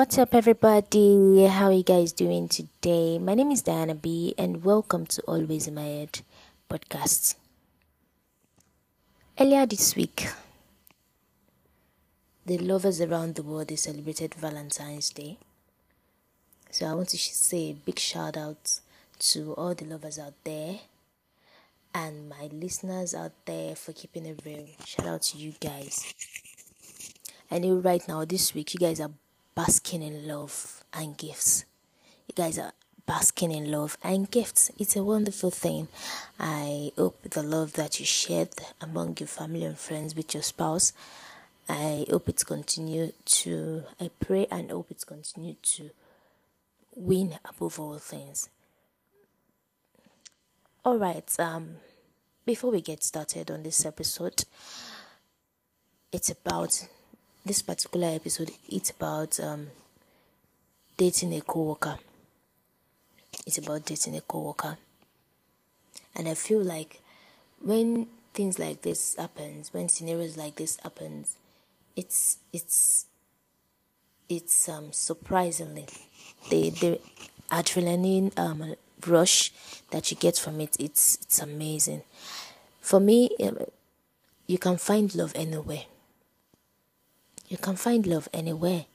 What's up, everybody? How are you guys doing today? My name is Diana B, and welcome to Always in My Head podcast. Earlier this week, the lovers around the world they celebrated Valentine's Day. So I want to say a big shout out to all the lovers out there and my listeners out there for keeping it real. Shout out to you guys. I know right now this week you guys are basking in love and gifts. You guys are basking in love and gifts. It's a wonderful thing. I hope the love that you shared among your family and friends with your spouse, I hope it's continue to, I pray and hope it's continue to win above all things. All right, um, before we get started on this episode, it's about this particular episode it's about um, dating a coworker. It's about dating a coworker. And I feel like when things like this happens, when scenarios like this happens, it's it's it's um surprisingly the the adrenaline um rush that you get from it it's it's amazing. For me, um, you can find love anywhere you can find love anywhere.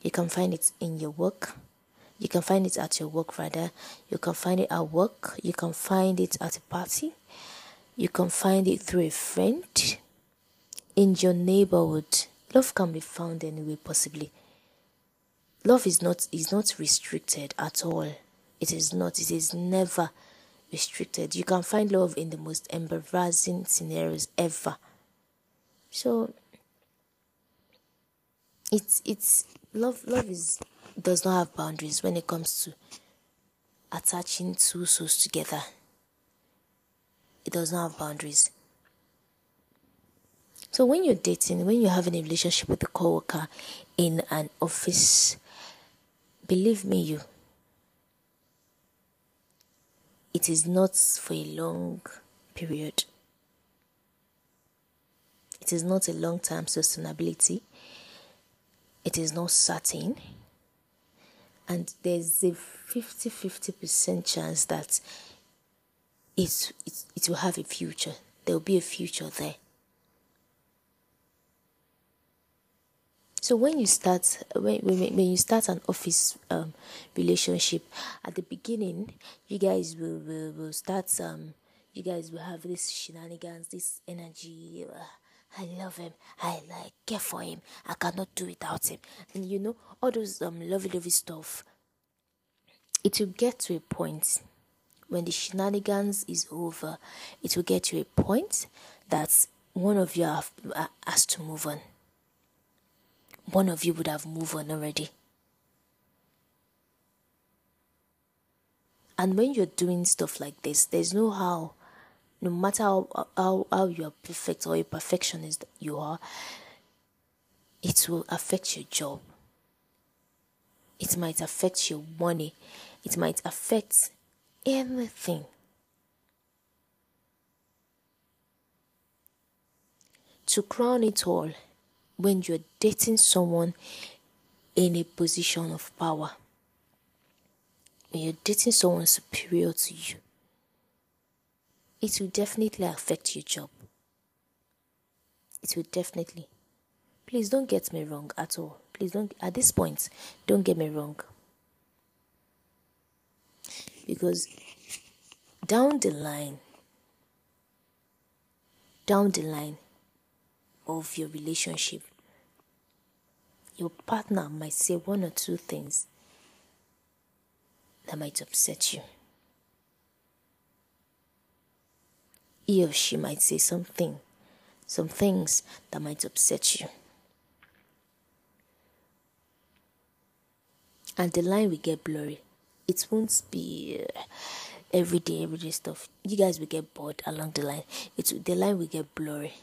You can find it in your work. You can find it at your work, rather. You can find it at work. You can find it at a party. You can find it through a friend. In your neighborhood, love can be found anywhere possibly. Love is not is not restricted at all. It is not. It is never restricted. You can find love in the most embarrassing scenarios ever. So it's it's love love is does not have boundaries when it comes to attaching two souls together. It does not have boundaries. So when you're dating when you're having a relationship with a coworker in an office believe me you it is not for a long period. It is not a long term sustainability it is not certain. And there's a 50 50% chance that it, it, it will have a future. There will be a future there. So when you start when, when, you start an office um, relationship at the beginning you guys will, will, will start um you guys will have this shenanigans this energy uh, I love him. I like care for him. I cannot do without him. And you know, all those um lovey lovey stuff. It will get to a point when the shenanigans is over. It will get to a point that one of you have, uh, has to move on. One of you would have moved on already. And when you're doing stuff like this, there's no how no matter how, how, how you are perfect or a perfectionist you are, it will affect your job. It might affect your money. It might affect everything. To crown it all, when you're dating someone in a position of power, when you're dating someone superior to you, it will definitely affect your job. It will definitely. Please don't get me wrong at all. Please don't, at this point, don't get me wrong. Because down the line, down the line of your relationship, your partner might say one or two things that might upset you. He or she might say something, some things that might upset you. And the line will get blurry. It won't be uh, everyday, everyday stuff. You guys will get bored along the line. It's the line will get blurry.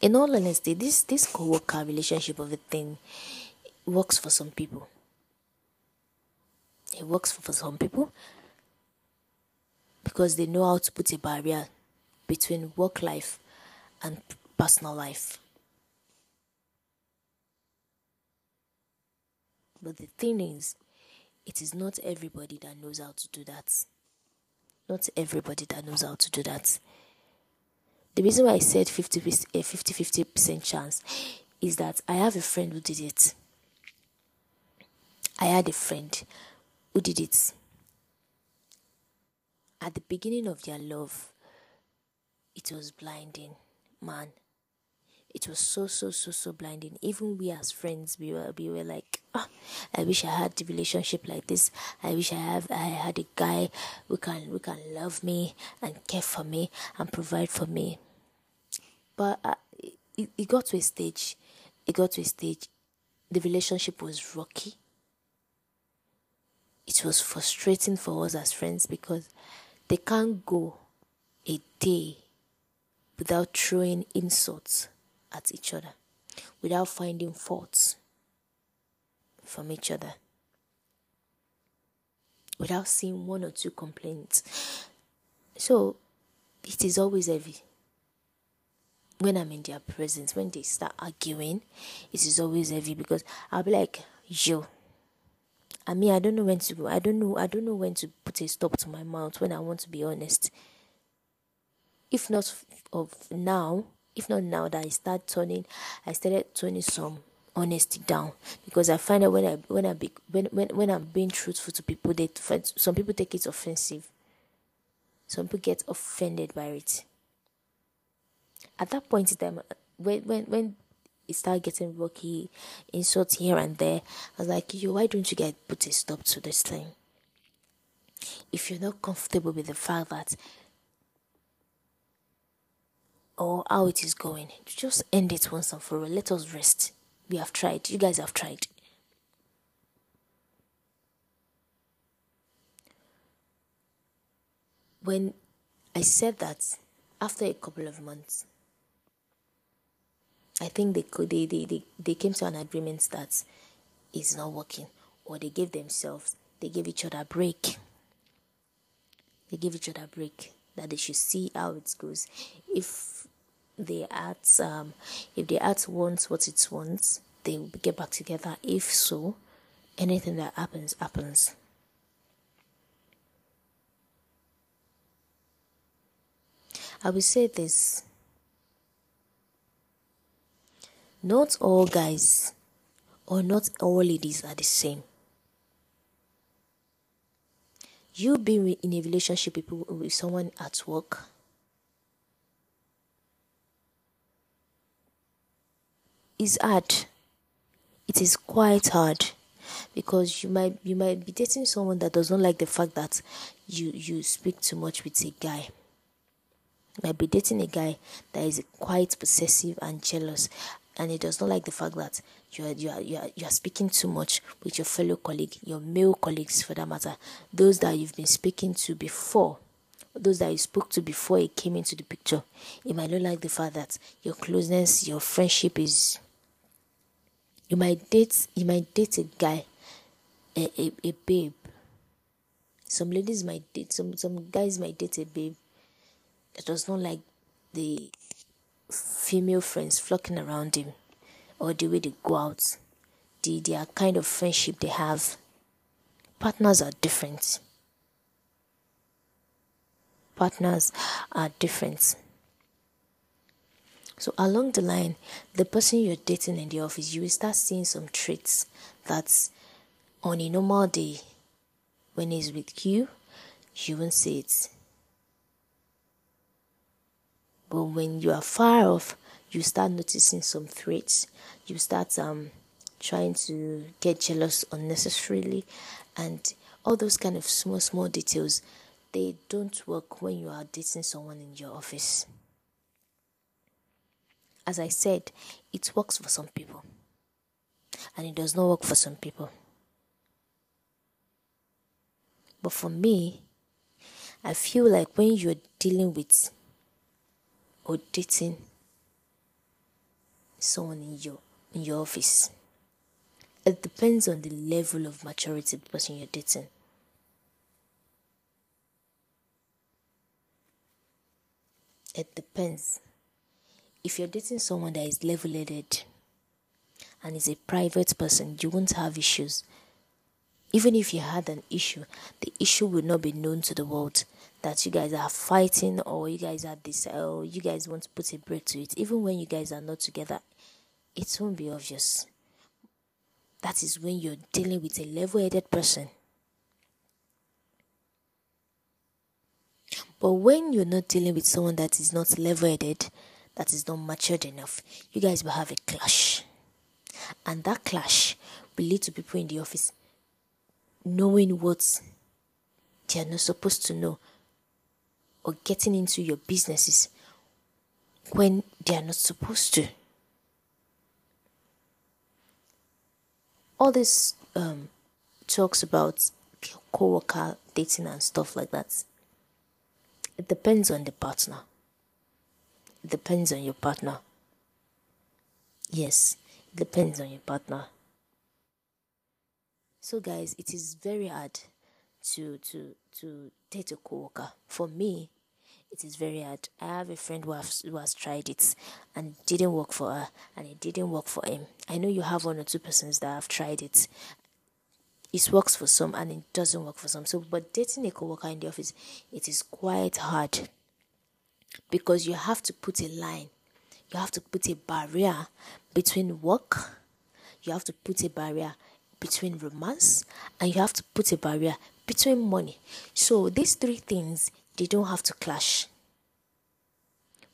In all honesty, this this co-worker relationship of a thing works for some people it works for some people because they know how to put a barrier between work life and personal life. But the thing is, it is not everybody that knows how to do that. Not everybody that knows how to do that. The reason why I said 50 50% chance is that I have a friend who did it. I had a friend who did it. At the beginning of their love, it was blinding, man. It was so so so so blinding. Even we as friends, we were we were like, oh, I wish I had the relationship like this. I wish I have I had a guy who can who can love me and care for me and provide for me. But uh, it, it got to a stage. It got to a stage. The relationship was rocky. It was frustrating for us as friends because they can't go a day without throwing insults at each other, without finding faults from each other, without seeing one or two complaints. So it is always heavy. When I'm in their presence, when they start arguing, it is always heavy because I'll be like, yo, I mean, I don't know when to go. I don't know. I don't know when to put a stop to my mouth when I want to be honest. If not of now, if not now that I start turning, I started turning some honesty down because I find that when I when I be when when when I'm being truthful to people, they some people take it offensive. Some people get offended by it. At that point in time, when when when it started getting rocky, insults here and there. I was like, yo, why don't you get put a stop to this thing? If you're not comfortable with the fact that or how it is going, just end it once and for all. Let us rest. We have tried. You guys have tried. When I said that after a couple of months, I think they could they, they, they, they came to an agreement that it's not working. Or they gave themselves they gave each other a break. They gave each other a break that they should see how it goes. If they act um if they act wants what it wants, they will get back together. If so, anything that happens happens. I will say this Not all guys or not all ladies are the same. You being in a relationship with, someone at work is hard. It is quite hard because you might you might be dating someone that does not like the fact that you you speak too much with a guy You might be dating a guy that is quite possessive and jealous and he does not like the fact that you are, you are, you are, you are speaking too much with your fellow colleague, your male colleagues for that matter, those that you've been speaking to before, those that you spoke to before he came into the picture. He might not like the fact that your closeness, your friendship is. You might date, you might date a guy, a, a, a babe. Some ladies might date, some, some guys might date a babe that does not like the female friends flocking around him or the way they go out, the their kind of friendship they have. Partners are different. Partners are different. So along the line, the person you're dating in the office, you will start seeing some traits that on a normal day, when he's with you, you won't see it. But when you are far off, you start noticing some threats. You start um trying to get jealous unnecessarily and all those kind of small small details they don't work when you are dating someone in your office. As I said, it works for some people and it does not work for some people. But for me, I feel like when you're dealing with or dating someone in your in your office. It depends on the level of maturity of the person you're dating. It depends. If you're dating someone that is level headed and is a private person, you won't have issues. Even if you had an issue, the issue will not be known to the world that you guys are fighting or you guys are this or you guys want to put a break to it. Even when you guys are not together, it won't be obvious. That is when you're dealing with a level headed person. But when you're not dealing with someone that is not level headed, that is not matured enough, you guys will have a clash. And that clash will lead to people in the office knowing what they are not supposed to know or getting into your businesses when they are not supposed to. All this um, talks about co-worker dating and stuff like that. It depends on the partner. It depends on your partner. Yes, it depends on your partner. So guys, it is very hard to to to date a co-worker. For me, it is very hard. I have a friend who has, who has tried it and it didn't work for her and it didn't work for him. I know you have one or two persons that have tried it. It works for some and it doesn't work for some. So, but dating a coworker in the office, it is quite hard because you have to put a line, you have to put a barrier between work, you have to put a barrier between romance, and you have to put a barrier between money. So, these three things they don't have to clash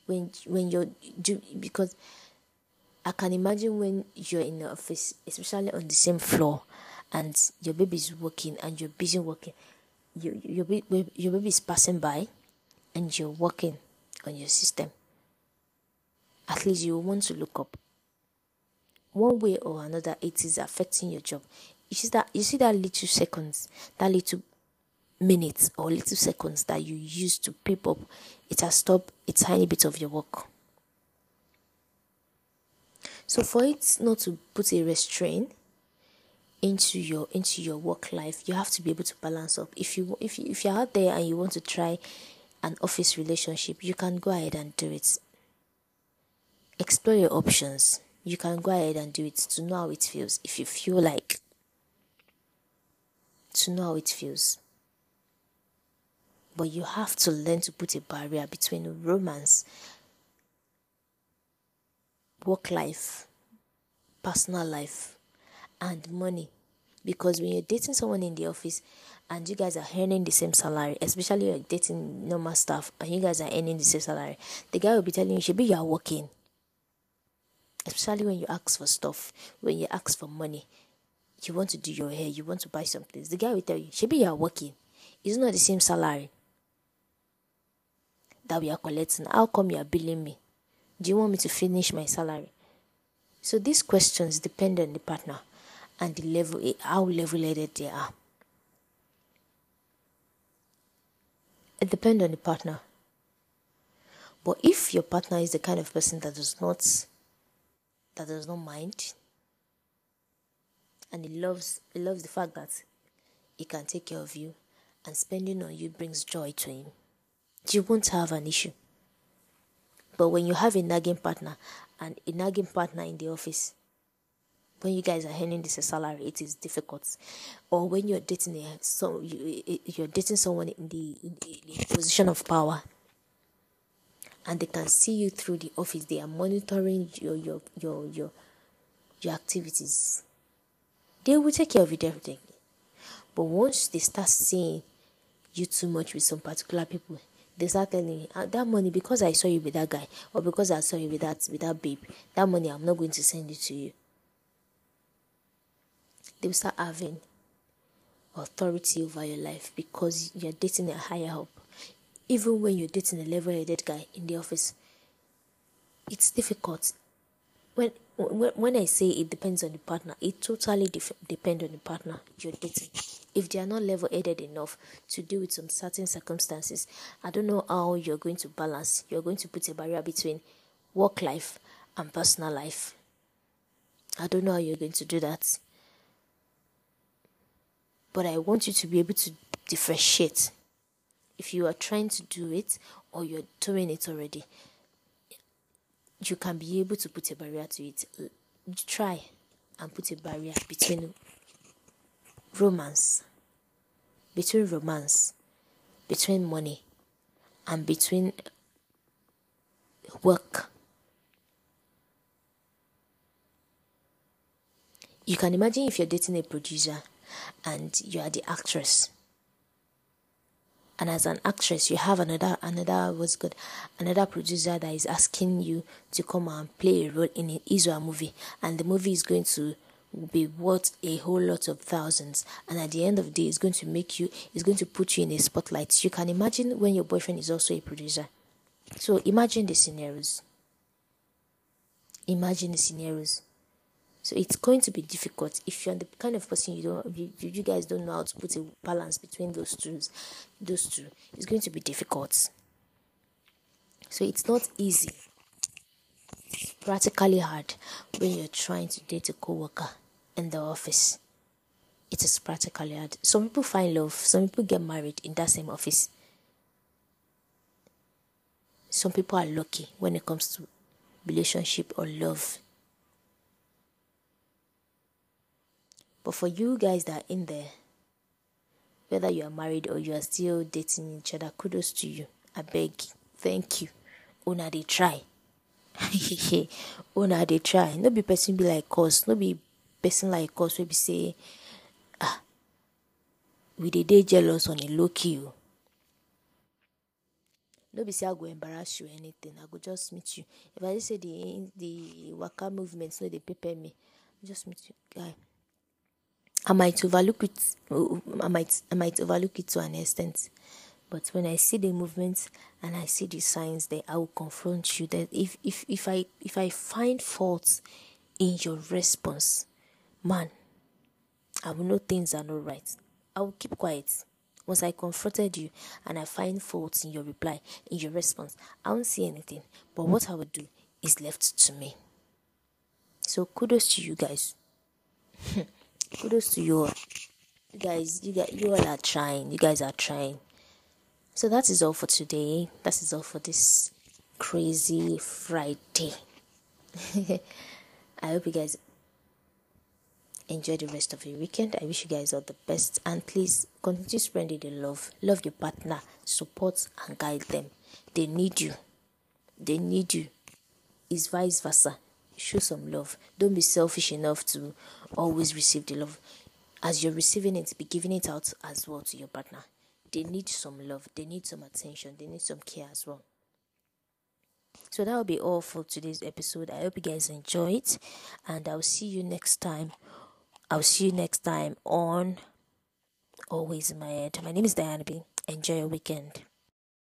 when when you're do because I can imagine when you're in the office, especially on the same floor, and your baby is working and you're busy working. Your your your baby is passing by, and you're working on your system. At least you want to look up. One way or another, it is affecting your job. You see that you see that little seconds, that little minutes or little seconds that you use to peep up, it has stopped a tiny bit of your work. So for it not to put a restraint into your into your work life, you have to be able to balance up. If you if you, if you're out there and you want to try an office relationship, you can go ahead and do it. Explore your options. You can go ahead and do it to know how it feels. If you feel like to know how it feels. But you have to learn to put a barrier between romance, work life, personal life, and money. Because when you're dating someone in the office and you guys are earning the same salary, especially you're dating normal staff and you guys are earning the same salary, the guy will be telling you, should be you're working. Especially when you ask for stuff, when you ask for money, you want to do your hair, you want to buy something. The guy will tell you, should be you're working. It's not the same salary that we are collecting. How come you are billing me? Do you want me to finish my salary? So these questions depend on the partner and the level, eh, how level-headed they are. It depends on the partner. But if your partner is the kind of person that does not that does not mind and he loves he loves the fact that he can take care of you and spending on you brings joy to him you won't have an issue. But when you have a nagging partner and a nagging partner in the office, when you guys are earning this salary, it is difficult. Or when you're dating a, so you, you're dating someone in the, in the position of power, and they can see you through the office. They are monitoring your your your your your activities. They will take care of you everything. But once they start seeing you too much with some particular people, they start telling ah, that money because I saw you with that guy or because I saw you with that with that babe, that money I'm not going to send it to you. They will start having authority over your life because you're dating a higher up. Even when you're dating a level-headed guy in the office, it's difficult. When when, I say it depends on the partner, it totally def- depends on the partner you're dating if they are not level headed enough to deal with some certain circumstances, I don't know how you're going to balance. You're going to put a barrier between work life and personal life. I don't know how you're going to do that. But I want you to be able to differentiate if you are trying to do it or you're doing it already. You can be able to put a barrier to it. Uh, try and put a barrier between romance, between romance, between money, and between work. You can imagine if you're dating a producer and you are the actress and as an actress you have another another what's good another producer that is asking you to come and play a role in an her movie. And the movie is going to be worth a whole lot of thousands. And at the end of the day it's going to make you it's going to put you in a spotlight. You can imagine when your boyfriend is also a producer. So imagine the scenarios. Imagine the scenarios so it's going to be difficult if you're the kind of person you don't you, you guys don't know how to put a balance between those two those two. It's going to be difficult. So it's not easy. It's practically hard when you're trying to date a co-worker in the office. It is practically hard. Some people find love, some people get married in that same office. Some people are lucky when it comes to relationship or love But for you guys that are in there, whether you are married or you are still dating each other, kudos to you. I beg, thank you. Una they try. Una they try. No be person be like us. No be person like us. We be say, ah, we dey dey jealous on a low key. Oh. No be say I go embarrass you or anything. I go just meet you. If I just say the the waka movements, no they prepare me. just meet you, guy. I might overlook it. I might I might overlook it to an extent, but when I see the movements and I see the signs, there I will confront you. That if if if I if I find faults in your response, man, I will know things are not right. I will keep quiet. Once I confronted you and I find faults in your reply, in your response, I won't see anything. But what I will do is left to me. So kudos to you guys. kudos to you. You guys, you guys, you all are trying. You guys are trying. So that is all for today. That is all for this crazy Friday. I hope you guys enjoy the rest of your weekend. I wish you guys all the best and please continue spreading the love. Love your partner, support and guide them. They need you. They need you. It's vice versa show some love. Don't be selfish enough to always receive the love. As you're receiving it, be giving it out as well to your partner. They need some love, they need some attention, they need some care as well. So that will be all for today's episode. I hope you guys enjoy it, and I'll see you next time. I'll see you next time on Always in My Head. My name is Diana B. Enjoy your weekend.